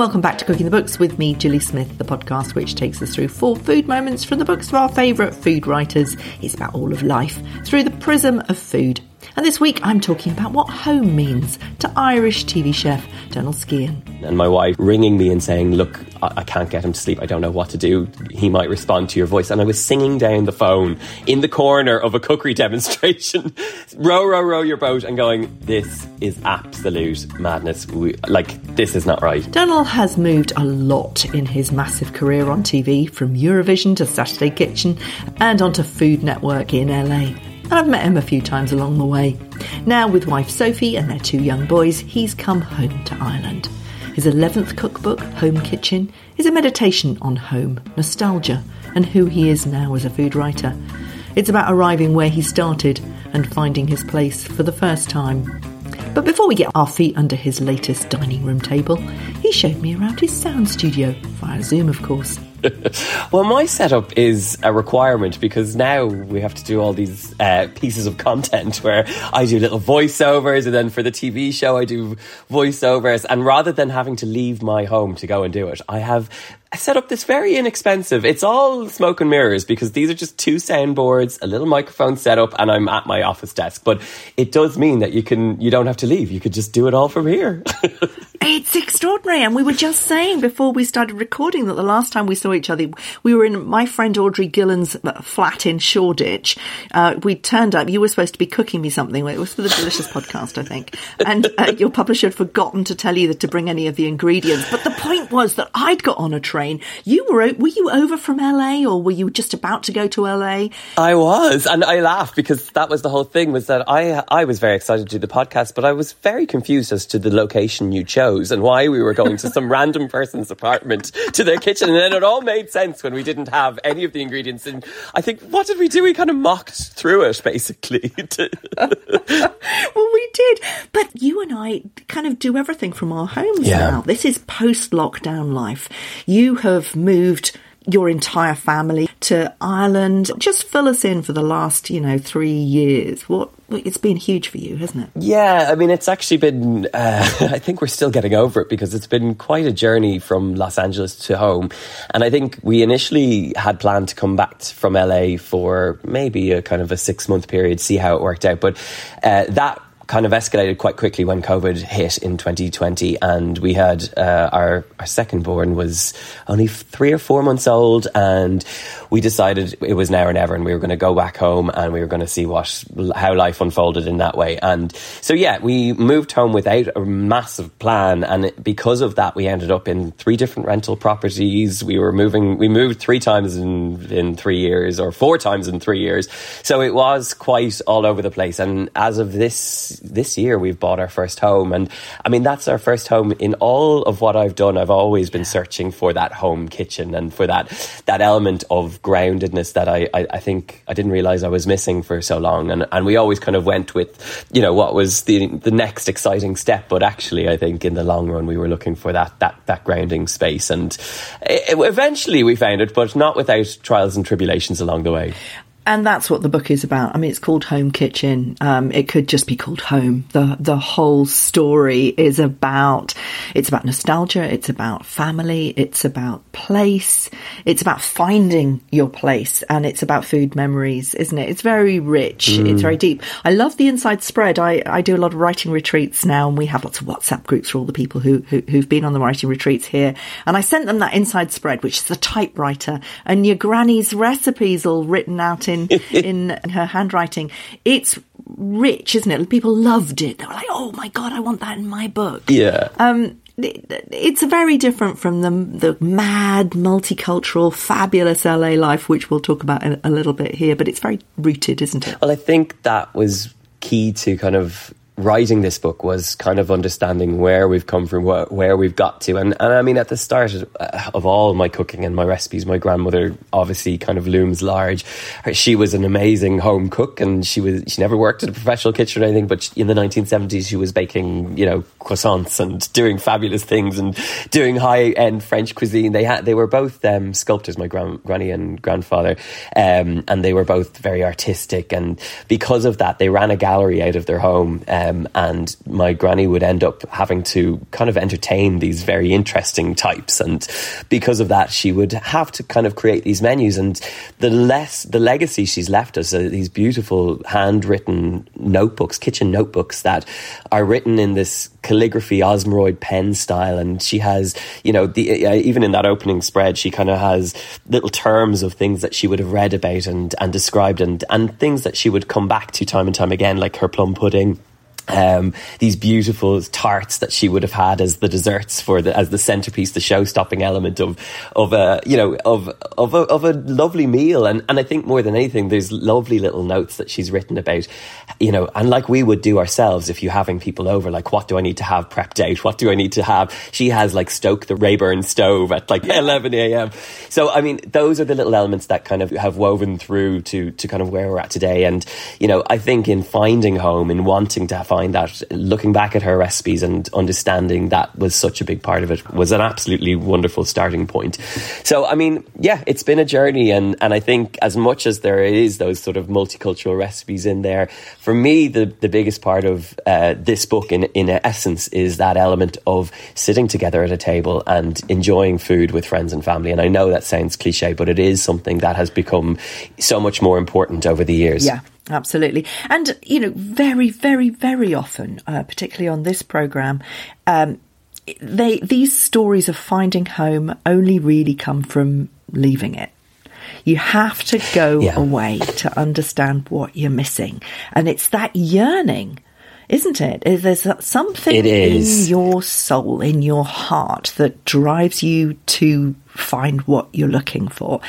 welcome back to Cooking the Books with me, Gilly Smith, the podcast which takes us through four food moments from the books of our favourite food writers. It's about all of life through the prism of food. And this week I'm talking about what home means to Irish TV chef Donal Skehan. And my wife ringing me and saying, Look, I, can't get him to sleep. I don't know what to do. He might respond to your voice. And I was singing down the phone in the corner of a cookery demonstration, row, row, row your boat, and going, This is absolute madness. We, like, this is not right. Donal has moved a lot in his massive career on TV, from Eurovision to Saturday Kitchen and onto Food Network in LA and I've met him a few times along the way. Now, with wife Sofie and their two young boys, he's come home to Ireland. His 11th cookbook, Home Kitchen, is a meditation on home, nostalgia, and who he is now as a food writer. It's about arriving where he started and finding his place for the first time. But before we get our feet under his latest dining room table, he showed me around his sound studio, via Zoom, of course. well, my setup is a requirement because now we have to do all these uh, pieces of content where I do little voiceovers, and then for the TV show, I do voiceovers. And rather than having to leave my home to go and do it, I have set up this very inexpensive. It's all smoke and mirrors because these are just two soundboards, a little microphone setup, and I'm at my office desk. But it does mean that you can you don't have to leave. You could just do it all from here. it's extraordinary. And we were just saying before we started recording that the last time we saw each other, we were in my friend Audrey Gillan's uh, flat in Shoreditch. Uh, we turned up. You were supposed to be cooking me something. It was for the Delicious podcast, I think. And uh, your publisher had forgotten to tell you that to bring any of the ingredients. But the point was that I'd got on a train train. You were were you over from LA or were you just about to go to LA? I was, and I laughed because that was the whole thing. Was that I I was very excited to do the podcast, but I was very confused as to the location you chose and why we were going to some random person's apartment to their kitchen, and then it all made sense when we didn't have any of the ingredients. And I think what did we do? We kind of mocked through it, basically. well, we did, but you and I kind of do everything from our homes yeah. now. This is post lockdown life. You you have moved your entire family to Ireland. Just fill us in for the last, you know, three years. What it's been huge for you, hasn't it? Yeah, I mean, it's actually been. Uh, I think we're still getting over it because it's been quite a journey from Los Angeles to home, and I think we initially had planned to come back from LA for maybe a kind of a six month period, see how it worked out, but uh, that kind of escalated quite quickly when COVID hit in 2020, and we had uh, our our second born was only three or four months old, and we decided it was now or never, and we were going to go back home and we were going to see what how life unfolded in that way. And so yeah, we moved home without a massive plan, and because of that, we ended up in three different rental properties. We were moving, we moved three times in in three years or four times in three years, so it was quite all over the place. And as of this this year we've bought our first home, and I mean that's our first home. In all of what I've done, I've always been searching for that home kitchen and for that that element of groundedness that I I, I think I didn't realize I was missing for so long. And and we always kind of went with you know what was the the next exciting step, but actually I think in the long run we were looking for that that that grounding space, and it, eventually we found it, but not without trials and tribulations along the way and that's what the book is about. I mean, it's called Home Kitchen. Um, it could just be called Home. the The whole story is about it's about nostalgia. It's about family. It's about place. It's about finding your place, and it's about food memories, isn't it? It's very rich. Mm. It's very deep. I love the inside spread. I, I do a lot of writing retreats now, and we have lots of WhatsApp groups for all the people who, who who've been on the writing retreats here. And I sent them that inside spread, which is the typewriter, and your granny's recipes all written out in in her handwriting. It's rich, isn't it? People loved it. They were like, "Oh my god, I want that in my book." Yeah. Um, it's very different from the the mad, multicultural, fabulous LA life, which we'll talk about a, a little bit here. But it's very rooted, isn't it? Well, I think that was key to kind of writing this book was kind of understanding where we've come from, wh- where we've got to. And, and I mean, at the start of all my cooking and my recipes, my grandmother obviously kind of looms large. She was an amazing home cook and she was, she never worked in a professional kitchen or anything, but in the 1970s, she was baking, you know, croissants and doing fabulous things and doing high end French cuisine. They had, they were both um, sculptors, my gran- granny and grandfather, um, and they were both very artistic. And because of that, they ran a gallery out of their home. Um, um, and my granny would end up having to kind of entertain these very interesting types, and because of that, she would have to kind of create these menus. And the less the legacy she's left us are these beautiful handwritten notebooks, kitchen notebooks that are written in this calligraphy Osmiroid pen style, and she has, you know, the, uh, even in that opening spread, she kind of has little terms of things that she would have read about and and described, and and things that she would come back to time and time again, like her plum pudding um, these beautiful tarts that she would have had as the desserts for the as the centerpiece, the show-stopping element of of a you know of of a, of a lovely meal. And and I think more than anything, there's lovely little notes that she's written about, you know, and like we would do ourselves if you're having people over, like what do I need to have prepped out? What do I need to have? She has like stoke the Rayburn stove at like 11 a.m. So I mean, those are the little elements that kind of have woven through to to kind of where we're at today. And you know, I think in finding home, in wanting to find find that looking back at her recipes and understanding that was such a big part of it was an absolutely wonderful starting point. So, I mean, yeah, it's been a journey. And, and I think as much as there is those sort of multicultural recipes in there, for me, the, the biggest part of uh, this book in, in essence is that element of sitting together at a table and enjoying food with friends and family. And I know that sounds cliche, but it is something that has become so much more important over the years. Yeah. Absolutely. And, you know, very, very, very often, uh, particularly on this programme, um, they these stories of finding home only really come from leaving it. You have to go yeah. away to understand what you're missing. And it's that yearning, isn't it? There's something in your soul, in your heart that drives you to find what you're looking for.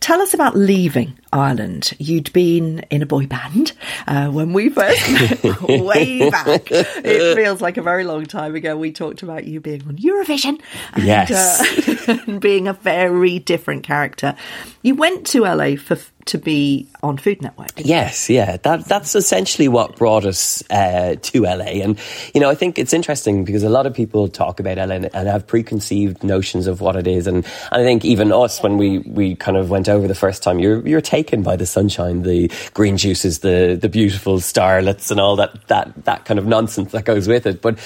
Tell us about leaving Ireland. You'd been in a boy band uh, when we first met, way back. It feels like a very long time ago. We talked about you being on Eurovision and, yes. uh, and being a very different character. You went to LA for to be on Food Network. Yes, yeah, that that's essentially what brought us uh, to LA. And you know, I think it's interesting because a lot of people talk about LA and, and have preconceived notions of what it is, and I think even us, when we, we kind of went over the first time, you're, you're taken by the sunshine, the green juices, the, the beautiful starlets and all that, that, that kind of nonsense that goes with it. But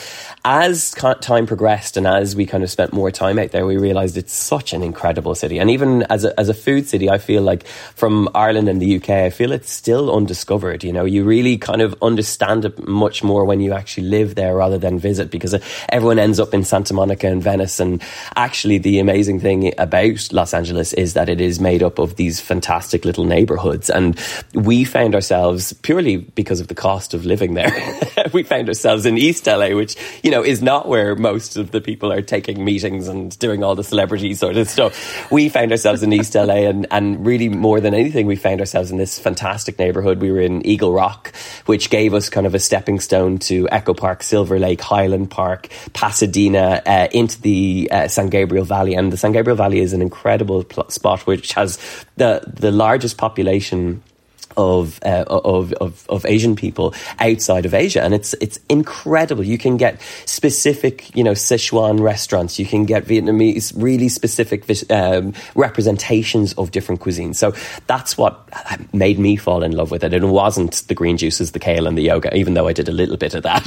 as time progressed and as we kind of spent more time out there, we realized it's such an incredible city. And even as a, as a food city, I feel like from Ireland and the UK, I feel it's still undiscovered. You know, you really kind of understand it much more when you actually live there rather than visit because everyone ends up in Santa Monica and Venice. And actually, the amazing thing about Los Angeles is that it is made up of these fantastic little neighborhoods. And we found ourselves purely because of the cost of living there. we found ourselves in East LA, which, you know, is not where most of the people are taking meetings and doing all the celebrity sort of stuff. We found ourselves in East LA and, and really more than anything, we found ourselves in this fantastic neighborhood. We were in Eagle Rock, which gave us kind of a stepping stone to Echo Park, Silver Lake, Highland Park, Pasadena, uh, into the uh, San Gabriel Valley. And the San Gabriel Valley is an incredible pl- spot which has the, the largest population of, uh, of, of of Asian people outside of Asia, and it's it's incredible. You can get specific, you know, Sichuan restaurants. You can get Vietnamese, really specific um, representations of different cuisines. So that's what made me fall in love with it. It wasn't the green juices, the kale, and the yoga, even though I did a little bit of that.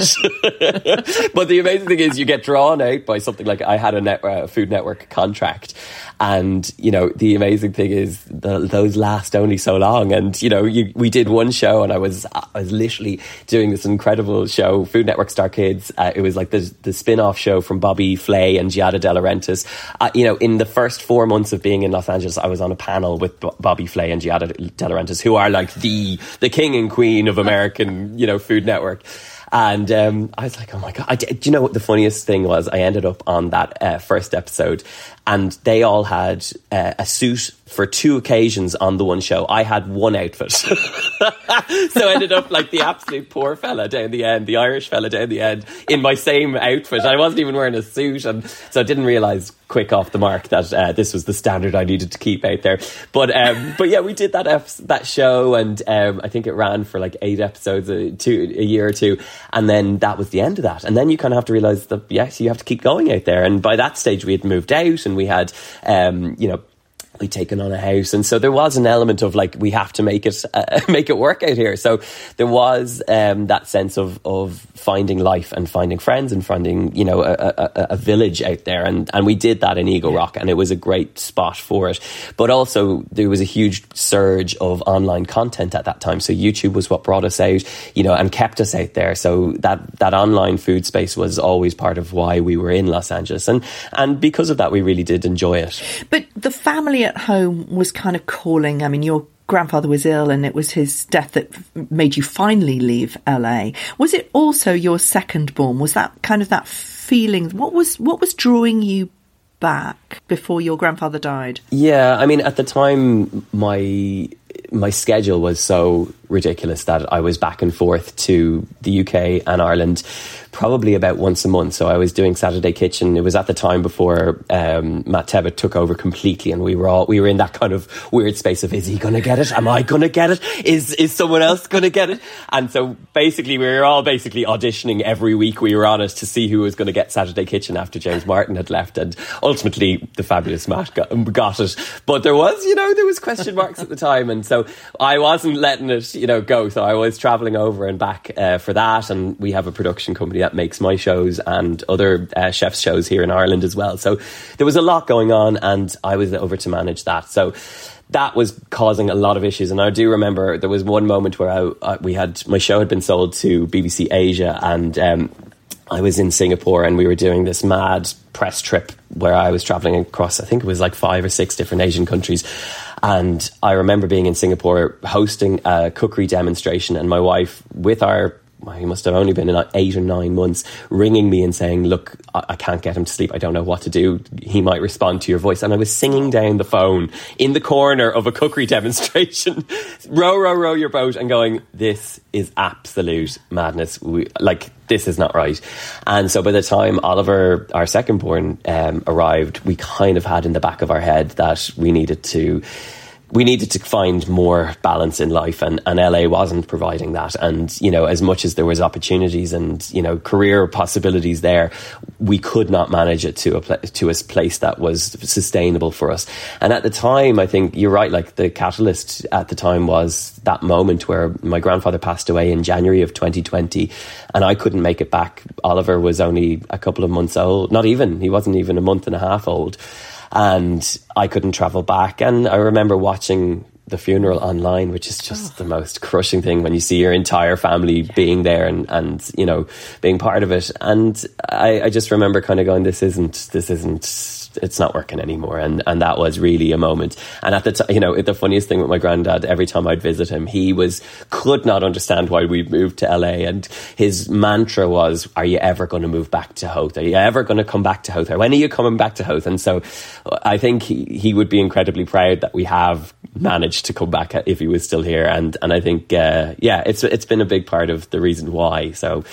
but the amazing thing is, you get drawn out by something like I had a net, uh, Food Network contract, and you know, the amazing thing is the, those last only so long, and you know you, we did one show and I was I was literally doing this incredible show, Food Network Star Kids. Uh, it was like the the spin off show from Bobby Flay and Giada De Laurentiis. Uh, you know, in the first four months of being in Los Angeles, I was on a panel with B- Bobby Flay and Giada De Laurentiis, who are like the the king and queen of American you know Food Network. And um, I was like, oh my God. I, do you know what the funniest thing was? I ended up on that uh, first episode and they all had uh, a suit for two occasions on the one show. I had one outfit. so I ended up like the absolute poor fella down the end, the Irish fella down the end, in my same outfit. I wasn't even wearing a suit. And so I didn't realise quick off the mark that uh, this was the standard I needed to keep out there. But um, but yeah, we did that that show, and um, I think it ran for like eight episodes, a, two, a year or two, and then that was the end of that. And then you kind of have to realise that yes, you have to keep going out there. And by that stage, we had moved out, and we had um, you know we'd taken on a house, and so there was an element of like we have to make it uh, make it work out here. So there was um, that sense of of finding life and finding friends and finding you know a, a, a, village out there, and and we did that in Eagle Rock, and it was a great spot for it. But also there was a huge surge of online content at that time. So YouTube was what brought us out, you know, and kept us out there. So that that online food space was always part of why we were in Los Angeles, and and because of that, we really did enjoy it. But the family at home was kind of calling. I mean, your grandfather was ill and it was his death that made you finally leave LA. Was it also your second born? Was that kind of that feeling? What was what was drawing you back before your grandfather died? Yeah, I mean at the time my my schedule was so ridiculous that I was back and forth to the UK and Ireland probably about once a month. So I was doing Saturday Kitchen. It was at the time before um, Matt Tebbutt took over completely, and we were all we were in that kind of weird space of is he going to get it? Am I going to get it? Is is someone else going to get it? And so basically, we were all basically auditioning every week we were on it to see who was going to get Saturday Kitchen after James Martin had left, and ultimately the fabulous Matt got, got it. But there was, you know, there was question marks at the time, and so I wasn't letting it, you know, go. So I was traveling over and back uh, for that, and we have a production company that makes my shows and other uh, chefs' shows here in Ireland as well. So there was a lot going on, and I was over to manage that. So that was causing a lot of issues. And I do remember there was one moment where I, I, we had my show had been sold to BBC Asia, and um, I was in Singapore, and we were doing this mad press trip where I was traveling across. I think it was like five or six different Asian countries. And I remember being in Singapore hosting a cookery demonstration, and my wife, with our he must have only been in eight or nine months, ringing me and saying, Look, I, I, can't get him to sleep. I don't know what to do. He might respond to your voice. And I was singing down the phone in the corner of a cookery demonstration, row, row, row your boat, and going, This is absolute madness. We, like, this is not right. And so by the time Oliver, our second born, um, arrived, we kind of had in the back of our head that we needed to we needed to find more balance in life and, and LA wasn't providing that. And, you know, as much as there was opportunities and, you know, career possibilities there, we could not manage it to a, pl- to a place that was sustainable for us. And at the time, I think you're right, like the catalyst at the time was that moment where my grandfather passed away in January of 2020 and I couldn't make it back. Oliver was only a couple of months old, not even, he wasn't even a month and a half old and I couldn't travel back. And I remember watching the funeral online, which is just oh. the most crushing thing when you see your entire family yeah. being there and, and, you know, being part of it. And I, I just remember kind of going, this isn't, this isn't it's not working anymore. And, and that was really a moment. And at the time, you know, the funniest thing with my granddad, every time I'd visit him, he was, could not understand why we moved to LA. And his mantra was, are you ever going to move back to Howth? Are you ever going to come back to Howth? When are you coming back to Howth?" And so uh, I think he, he would be incredibly proud that we have managed to come back if he was still here. And, and I think, uh, yeah, it's, it's been a big part of the reason why. So,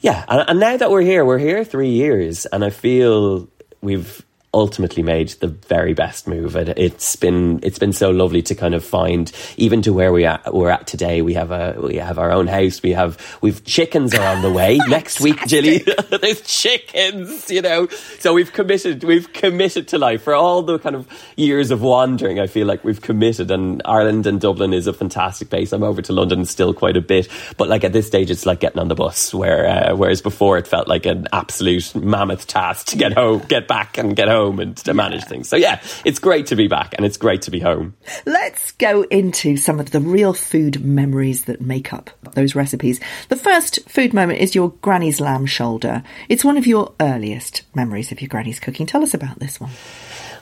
yeah. And, and now that we're here, we're here three years and I feel we've ultimately made the very best move. It, has been it's been so lovely to kind of find even to where we at, we're at today. We have a we have our own house. We have we've chickens are on the way next week, Gilly. There's chickens, you know. So we've committed we've committed to life for all the kind of years of wandering. I feel like we've committed, and Ireland and Dublin is a fantastic place. I'm over to London still quite a bit, but like at this stage, it's like getting on the bus. Where uh, whereas before it felt like an absolute mammoth task to get home, get back, and get home home and to manage things. So yeah, it's great to be back and it's great to be home. Let's go into some of the real food memories that make up those recipes. The first food moment is your granny's lamb shoulder. It's one of your earliest memories of your granny's cooking. Tell us about this one.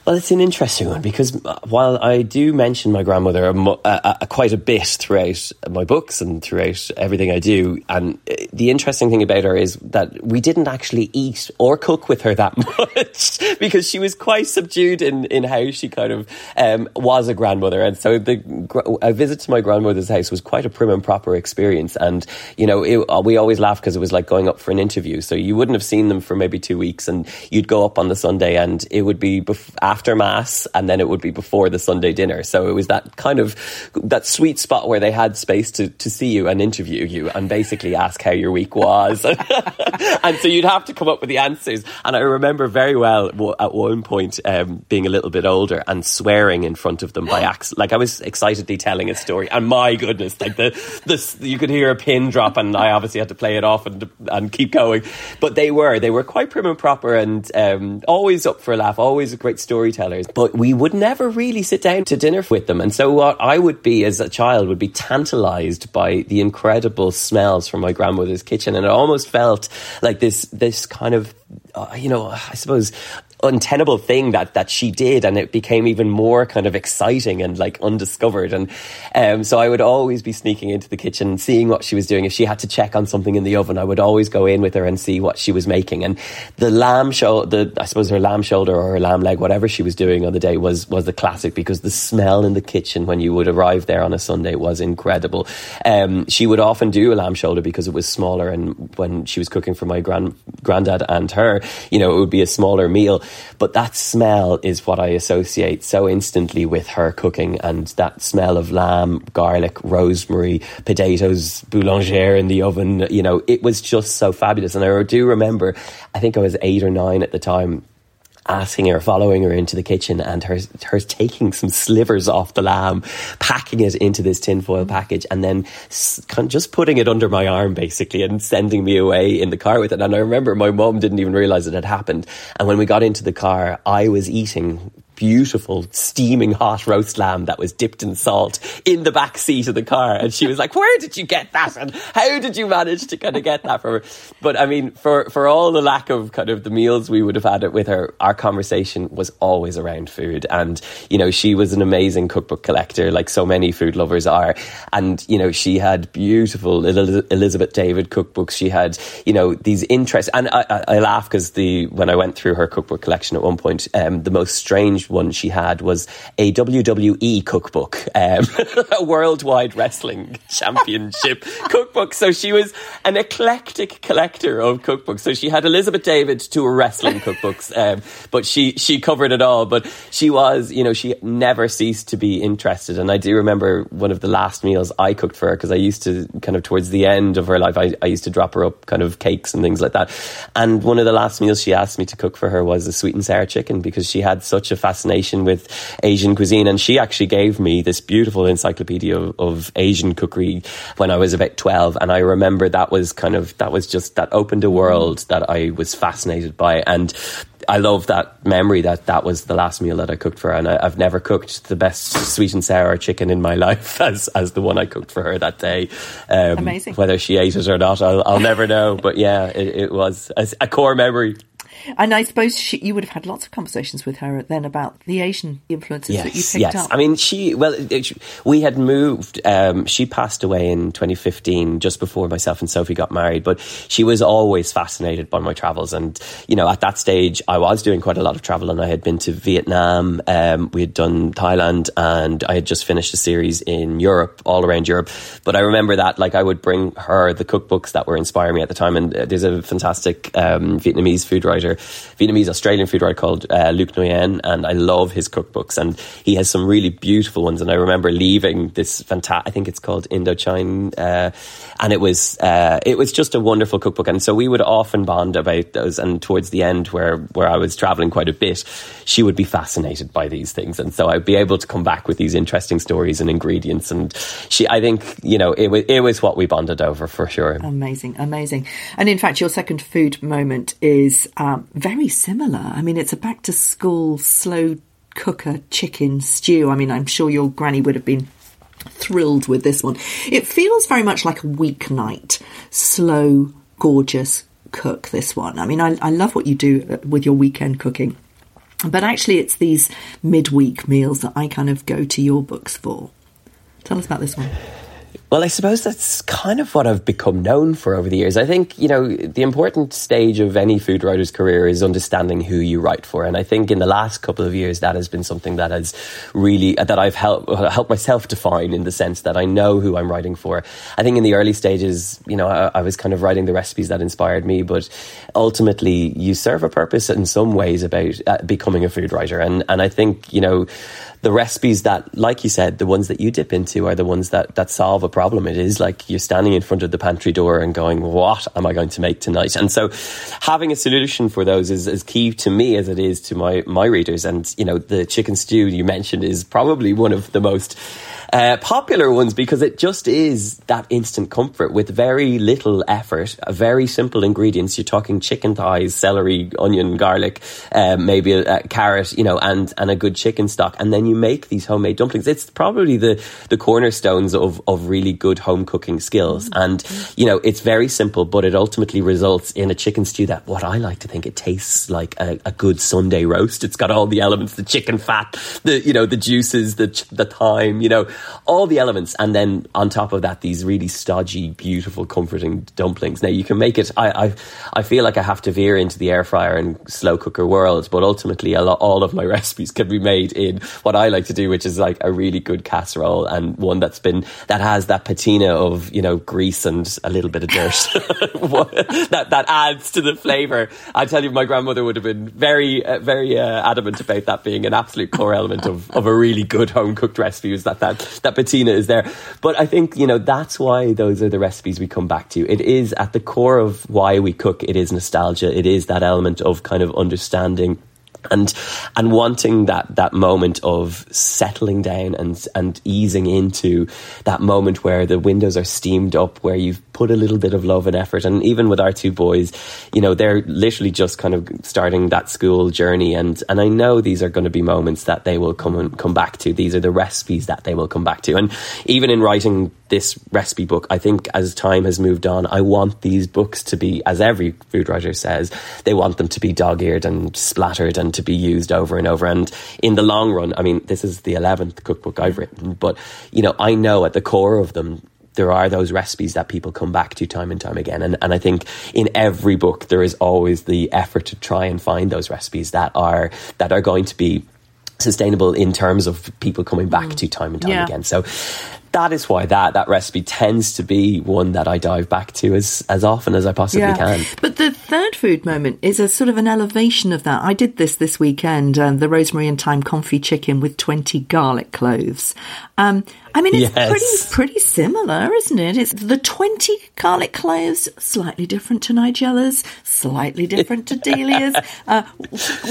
Well, it's an interesting one because uh, while I do mention my grandmother a, a, a, quite a bit throughout my books and throughout everything I do, and uh, the interesting thing about her is that we didn't actually eat or cook with her that much because she was quite subdued in, in how she kind of um, was a grandmother. And so the, a visit to my grandmother's house was quite a prim and proper experience. And, you know, it, uh, we always laugh because it was like going up for an interview. So you wouldn't have seen them for maybe two weeks and you'd go up on the Sunday and it would be bef- after mass, and then it would be before the Sunday dinner. So it was that kind of that sweet spot where they had space to to see you and interview you, and basically ask how your week was. and so you'd have to come up with the answers. And I remember very well at one point um, being a little bit older and swearing in front of them by accident. Like I was excitedly telling a story, and my goodness, like the this you could hear a pin drop, and I obviously had to play it off and and keep going. But they were they were quite prim and proper and um, always up for a laugh, always a great storytellers. But we would never really sit down to dinner with them. And so what I would be as a child would be tantalized by the incredible smells from my grandmother's kitchen, and it almost felt like this this kind of uh, you know, I suppose untenable thing that that she did, and it became even more kind of exciting and like undiscovered. And um, so I would always be sneaking into the kitchen, seeing what she was doing. If she had to check on something in the oven, I would always go in with her and see what she was making. And the lamb show, the I suppose her lamb shoulder or her lamb leg, whatever she was doing on the day, was was the classic because the smell in the kitchen when you would arrive there on a Sunday was incredible. Um, she would often do a lamb shoulder because it was smaller, and when she was cooking for my grand granddad and her, you know, it would be a smaller meal. But that smell is what I associate so instantly with her cooking and that smell of lamb, garlic, rosemary, potatoes, boulangère in the oven. You know, it was just so fabulous. And I do remember, I think I was eight or nine at the time asking her, following her into the kitchen, and her her taking some slivers off the lamb, packing it into this tinfoil package, and then just putting it under my arm basically, and sending me away in the car with it. And I remember my mum didn't even realize it had happened. And when we got into the car, I was eating beautiful, steaming hot roast lamb that was dipped in salt in the back seat of the car. And she was like, Where did you get that? And how did you manage to kind of get that from her? But I mean, for, for all the lack of kind of the meals we would have had it with her, our conversation was always around food. And, you know, she was an amazing cookbook collector, like so many food lovers are. And, you know, she had beautiful Elizabeth David cookbooks. She had, you know, these interests. And I, I, I laugh because the, when I went through her cookbook collection at one point, um, the most strange one she had was a WWE cookbook, um, a worldwide wrestling championship cookbook. So she was an eclectic collector of cookbooks. So she had Elizabeth David to wrestling cookbooks, um, but she she covered it all. But she was, you know, she never ceased to be interested. And I do remember one of the last meals I cooked for her because I used to kind of towards the end of her life, I, I used to drop her up kind of cakes and things like that. And one of the last meals she asked me to cook for her was a sweet and sour chicken because she had such a fascination fascination with Asian cuisine. And she actually gave me this beautiful encyclopedia of, of, Asian cookery when I was about 12. And I remember that was kind of, that was just, that opened a world that I was fascinated by. And I love that memory that that was the last meal that I cooked for her, and I, have never cooked the best sweet and sour chicken in my life as as the one I cooked for her that day. Um, Amazing. Whether she ate it or not, I'll, I'll never know. But yeah, it, it was a, a core memory. And I suppose she, you would have had lots of conversations with her then about the Asian influences yes, that you picked yes. up. I mean, she, well, we had moved, um, she passed away in 2015, just before myself and Sofie got married, but she was always fascinated by my travels. And, you know, at that stage, I was doing quite a lot of travel and I had been to Vietnam, um, we had done Thailand, and I had just finished a series in Europe, all around Europe. But I remember that, like, I would bring her the cookbooks that were inspiring me at the time. And uh, there's a fantastic um, Vietnamese food writer Vietnamese Australian food writer called uh, Luke Nguyen, and I love his cookbooks. And he has some really beautiful ones. And I remember leaving this fantastic, I think it's called Indochine, uh, and it was uh, it was just a wonderful cookbook. And so we would often bond about those. And towards the end, where where I was traveling quite a bit, she would be fascinated by these things, and so I'd be able to come back with these interesting stories and ingredients. And she, I think, you know, it was it was what we bonded over for sure. Amazing, amazing. And in fact, your second food moment is. Um, very similar. I mean, it's a back to school slow cooker chicken stew. I mean, I'm sure your granny would have been thrilled with this one. It feels very much like a weeknight, slow, gorgeous cook, this one. I mean, I, I love what you do uh, with your weekend cooking. But actually, it's these midweek meals that I kind of go to your books for. Tell us about this one. Well, I suppose that's kind of what I've become known for over the years. I think, you know, the important stage of any food writer's career is understanding who you write for. And I think in the last couple of years, that has been something that has really, that I've helped, helped myself define in the sense that I know who I'm writing for. I think in the early stages, you know, I, I was kind of writing the recipes that inspired me, but ultimately you serve a purpose in some ways about uh, becoming a food writer. And, and I think, you know, the recipes that, like you said, the ones that you dip into are the ones that, that solve a problem. It is like you're standing in front of the pantry door and going, what am I going to make tonight? And so having a solution for those is as key to me as it is to my, my readers. And, you know, the chicken stew you mentioned is probably one of the most uh, popular ones because it just is that instant comfort with very little effort, very simple ingredients. You're talking chicken thighs, celery, onion, garlic, uh, maybe a, a, carrot, you know, and, and a good chicken stock. And then you make these homemade dumplings. It's probably the, the cornerstones of, of really good home cooking skills. Mm-hmm. And, you know, it's very simple, but it ultimately results in a chicken stew that what I like to think it tastes like a, a good Sunday roast. It's got all the elements, the chicken fat, the, you know, the juices, the, the thyme, you know, all the elements, and then on top of that, these really stodgy, beautiful, comforting dumplings. Now you can make it. I I, I feel like I have to veer into the air fryer and slow cooker world, but ultimately, lot, all of my recipes can be made in what I like to do, which is like a really good casserole and one that's been that has that patina of you know grease and a little bit of dirt that that adds to the flavour. I tell you, my grandmother would have been very uh, very uh, adamant about that being an absolute core element of, of a really good home cooked recipe. Is that that that patina is there. But I think, you know, that's why those are the recipes we come back to. It is at the core of why we cook. It is nostalgia. It is that element of kind of understanding and and wanting that that moment of settling down and and easing into that moment where the windows are steamed up where you've put a little bit of love and effort. And even with our two boys you know they're literally just kind of starting that school journey. And and I know these are going to be moments that they will come and come back to. These are the recipes that they will come back to. And even in writing this recipe book I think as time has moved on I want these books to be as every food writer says they want them to be dog-eared and splattered and to be used over and over. And in the long run, I mean, this is the 11th cookbook I've written, but, you know, I know at the core of them, there are those recipes that people come back to time and time again. And, and I think in every book, there is always the effort to try and find those recipes that are, that are going to be sustainable in terms of people coming back mm. to time and time yeah. again. So that is why that that recipe tends to be one that I dive back to as as often as I possibly yeah. can. But the third food moment is a sort of an elevation of that. I did this this weekend, um, the rosemary and thyme confit chicken with twenty garlic cloves. Um, I mean, it's yes. pretty pretty similar, isn't it? It's the twenty garlic cloves, slightly different to Nigella's, slightly different to Delia's. Uh,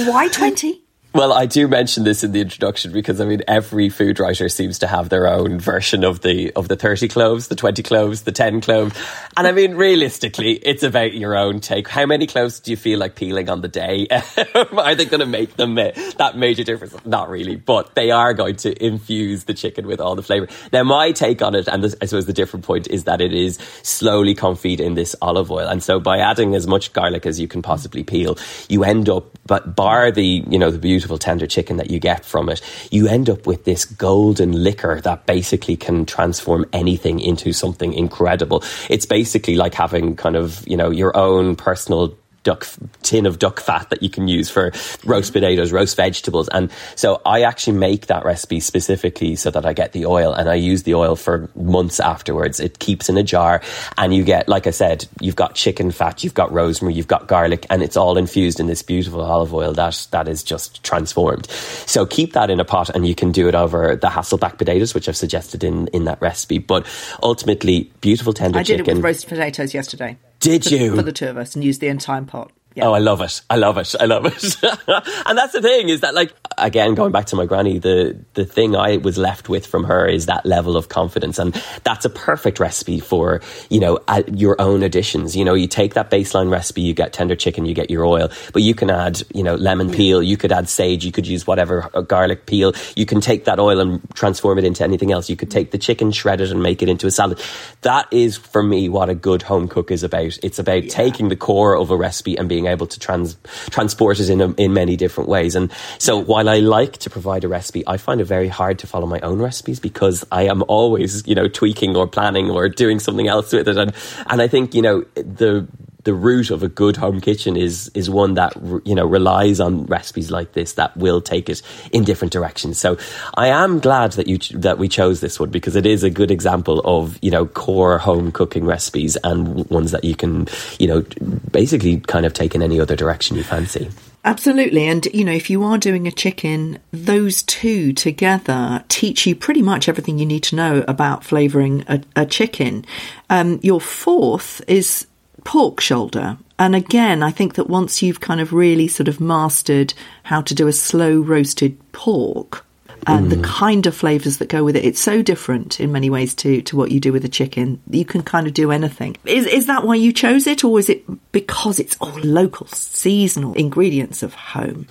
why twenty? Well, I do mention this in the introduction because I mean every food writer seems to have their own version of the of the thirty cloves, the twenty cloves, the ten cloves, and I mean realistically, it's about your own take. How many cloves do you feel like peeling on the day? are they going to make them uh, that major difference? Not really, but they are going to infuse the chicken with all the flavor. Now, my take on it, and this, I suppose the different point is that it is slowly confit in this olive oil, and so by adding as much garlic as you can possibly peel, you end up, but bar the you know the beauty beautiful tender chicken that you get from it, you end up with this golden liquor that basically can transform anything into something incredible. It's basically like having kind of, you know, your own personal duck tin of duck fat that you can use for roast potatoes, roast vegetables. And so I actually make that recipe specifically so that I get the oil and I use the oil for months afterwards. It keeps in a jar and you get, like I said, you've got chicken fat, you've got rosemary, you've got garlic, and it's all infused in this beautiful olive oil that, that is just transformed. So keep that in a pot and you can do it over the Hasselback potatoes, which I've suggested in, in that recipe. But ultimately, beautiful tender chicken. I did it with roast potatoes yesterday. Did for, you? For the two of us and use the entire pot. Yeah. Oh, I love it. I love it. I love it. and that's the thing is that like again going back to my granny the the thing I was left with from her is that level of confidence and that's a perfect recipe for, you know, your own additions. You know, you take that baseline recipe, you get tender chicken, you get your oil, but you can add, you know, lemon peel, you could add sage, you could use whatever uh, garlic peel. You can take that oil and transform it into anything else. You could take the chicken, shred it and make it into a salad. That is for me what a good home cook is about. It's about yeah. taking the core of a recipe and being being able to trans, transport it in, a, in many different ways. And so while I like to provide a recipe, I find it very hard to follow my own recipes because I am always, you know, tweaking or planning or doing something else with it. And, and I think, you know, the, the root of a good home kitchen is is one that you know relies on recipes like this that will take it in different directions. So I am glad that you that we chose this one because it is a good example of you know core home cooking recipes and ones that you can you know basically kind of take in any other direction you fancy. Absolutely. And, you know, if you are doing a chicken, those two together teach you pretty much everything you need to know about flavouring a, a chicken. Um, your fourth is pork shoulder. And again, I think that once you've kind of really sort of mastered how to do a slow roasted pork, and mm. the kind of flavors that go with it. It's so different in many ways to, to what you do with a chicken. You can kind of do anything. Is, is that why you chose it, or is it because it's all local, seasonal ingredients of home?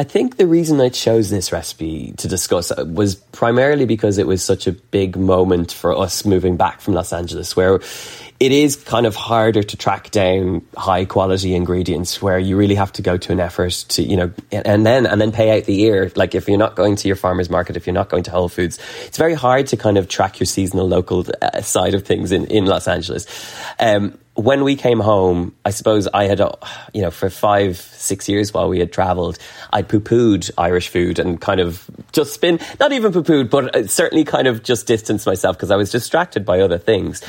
I think the reason I chose this recipe to discuss was primarily because it was such a big moment for us moving back from Los Angeles, where it is kind of harder to track down high quality ingredients where you really have to go to an effort to you know and then and then pay out the ear. Like if you're not going to your farmers market if you're not going to whole foods it's very hard to kind of track your seasonal local uh, side of things in, in los angeles. Um, when we came home, I suppose I had, uh, you know, for five, six years while we had travelled, I'd poo pooed Irish food and kind of just been, not even poo pooed, but uh, certainly kind of just distanced myself because I was distracted by other things.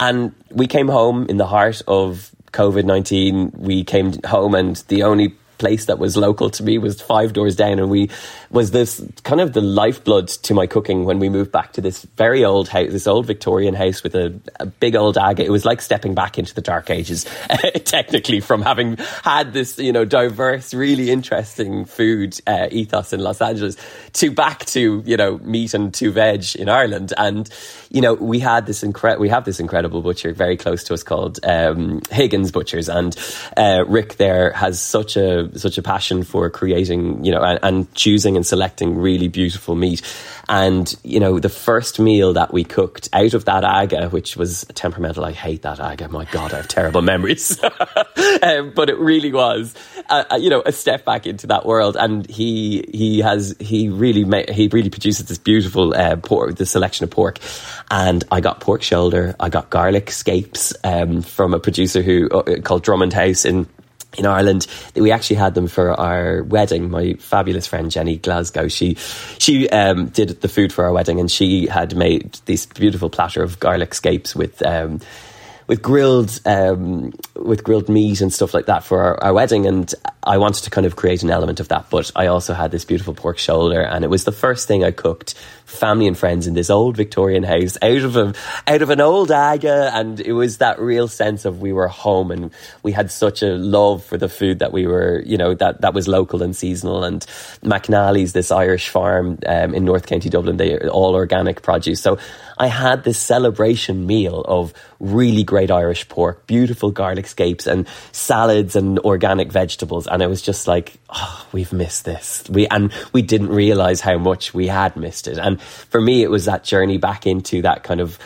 And we came home in the heart of COVID 19. We came home and the only place that was local to me was five doors down and we was this kind of the lifeblood to my cooking when we moved back to this very old house this old victorian house with a, a big old agate. It was like stepping back into the dark ages technically from having had this you know diverse really interesting food uh, ethos in los angeles to back to you know meat and to veg in ireland. And you know we had this incredible we have this incredible butcher very close to us called um, higgins butchers. And uh, rick there has such a such a passion for creating, you know, and, and choosing and selecting really beautiful meat. And, you know, the first meal that we cooked out of that aga, which was temperamental, I hate that aga. My God, I have terrible memories. um, but it really was, uh, uh, you know, a step back into that world. And he, he has, he really, made, he really produces this beautiful, uh, pork, the selection of pork. And I got pork shoulder, I got garlic scapes, um, from a producer who, uh, called Drummond House in, in Ireland. We actually had them for our wedding. My fabulous friend Jenny Glasgow, she she um, did the food for our wedding, and she had made this beautiful platter of garlic scapes with. Um, with grilled um, with grilled meat and stuff like that for our, our, wedding, and I wanted to kind of create an element of that. But I also had this beautiful pork shoulder, and it was the first thing I cooked family and friends in this old Victorian house out of a out of an old aga, and it was that real sense of we were home and we had such a love for the food that we were, you know, that that was local and seasonal. And McNally's, this Irish farm um, in North County Dublin, they are all organic produce. So I had this celebration meal of really great Irish pork, beautiful garlic scapes, and salads and organic vegetables. And it was just like, oh, we've missed this. We and we didn't realize how much we had missed it. And for me, it was that journey back into that kind of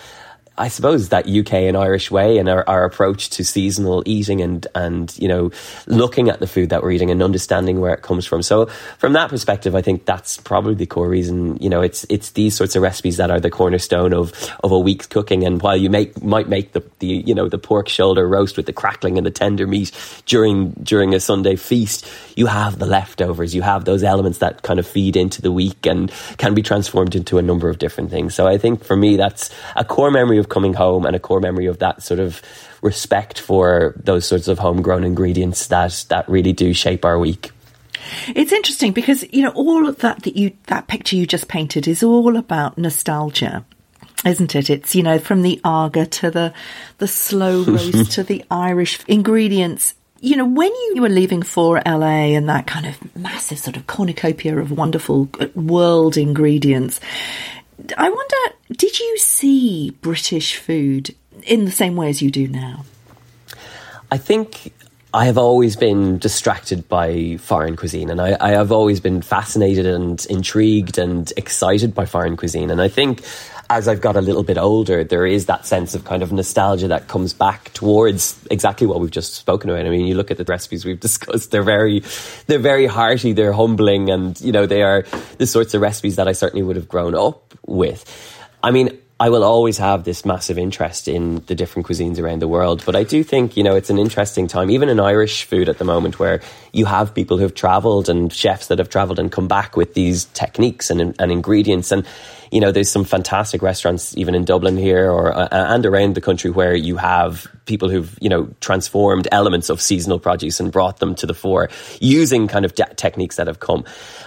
I suppose that UK and Irish way and our, our, approach to seasonal eating and and you know looking at the food that we're eating and understanding where it comes from. So from that perspective, I think that's probably the core reason. You know, it's it's these sorts of recipes that are the cornerstone of of a week's cooking. And while you make might make the the you know the pork shoulder roast with the crackling and the tender meat during during a Sunday feast, you have the leftovers. You have those elements that kind of feed into the week and can be transformed into a number of different things. So I think for me, that's a core memory of coming home and a core memory of that sort of respect for those sorts of homegrown ingredients that that really do shape our week. It's interesting because you know all of that that you that picture you just painted is all about nostalgia isn't it? It's you know from the aga to the the slow roast to the Irish ingredients. You know when you were leaving for LA and that kind of massive sort of cornucopia of wonderful uh, world ingredients, I wonder, did you see British food in the same way as you do now? I think I have always been distracted by foreign cuisine, and I, I, have always been fascinated and intrigued and excited by foreign cuisine. And I think as I've got a little bit older, there is that sense of kind of nostalgia that comes back towards exactly what we've just spoken about. I mean, you look at the recipes we've discussed; they're very, they're very hearty, they're humbling, and you know they are the sorts of recipes that I certainly would have grown up with. I mean, I will always have this massive interest in the different cuisines around the world. But I do think, you know, it's an interesting time, even in Irish food at the moment, where you have people who've traveled and chefs that have traveled and come back with these techniques and, and ingredients. And, you know, there's some fantastic restaurants, even in Dublin here or uh, and around the country, where you have people who've, you know, transformed elements of seasonal produce and brought them to the fore using kind of de- techniques that have come.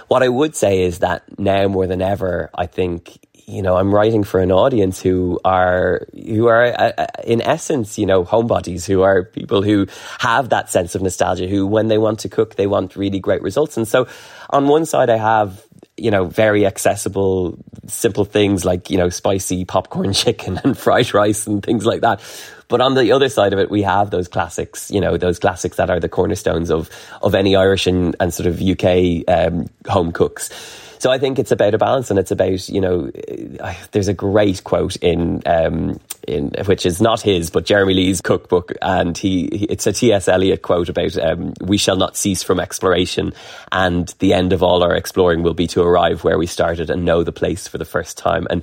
What I would say is that now more than ever, I think you know, I'm writing for an audience who are who are uh, uh, in essence, you know, homebodies who are people who have that sense of nostalgia. Who, when they want to cook, they want really great results. And so, on one side, I have you know very accessible, simple things like you know spicy popcorn chicken and fried rice and things like that. But on the other side of it, we have those classics, you know, those classics that are the cornerstones of of any Irish and, and sort of UK um, home cooks. So I think it's about a balance, and it's about you know, there's a great quote in um, in which is not his, but Jeremy Lee's cookbook, and he, he it's a T.S. Eliot quote about um, we shall not cease from exploration, and the end of all our exploring will be to arrive where we started and know the place for the first time. And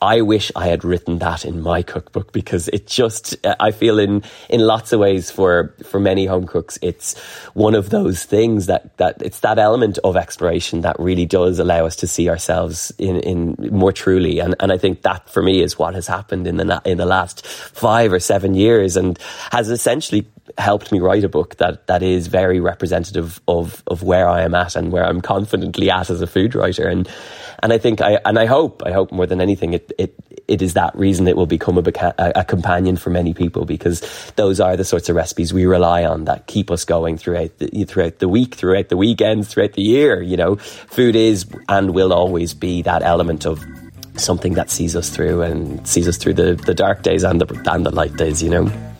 I wish I had written that in my cookbook because it just I feel in in lots of ways for for many home cooks, it's one of those things that that it's that element of exploration that really does allow allow us to see ourselves in, in more truly. And, and I think that for me is what has happened in the, in the last five or seven years and has essentially helped me write a book that, that is very representative of, of where I am at and where I'm confidently at as a food writer. And, and I think I, and I hope, I hope more than anything, it, it, it is that reason it will become a, a, a companion for many people because those are the sorts of recipes we rely on that keep us going throughout the, throughout the week, throughout the weekends, throughout the year. You know, food is and will always be that element of something that sees us through and sees us through the, the dark days and the, and the light days, you know.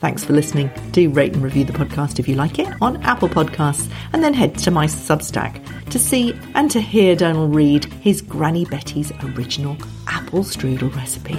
Thanks for listening. Do rate and review the podcast if you like it on Apple Podcasts, and then head to my Substack to see and to hear Donal read his Granny Betty's original apple strudel recipe.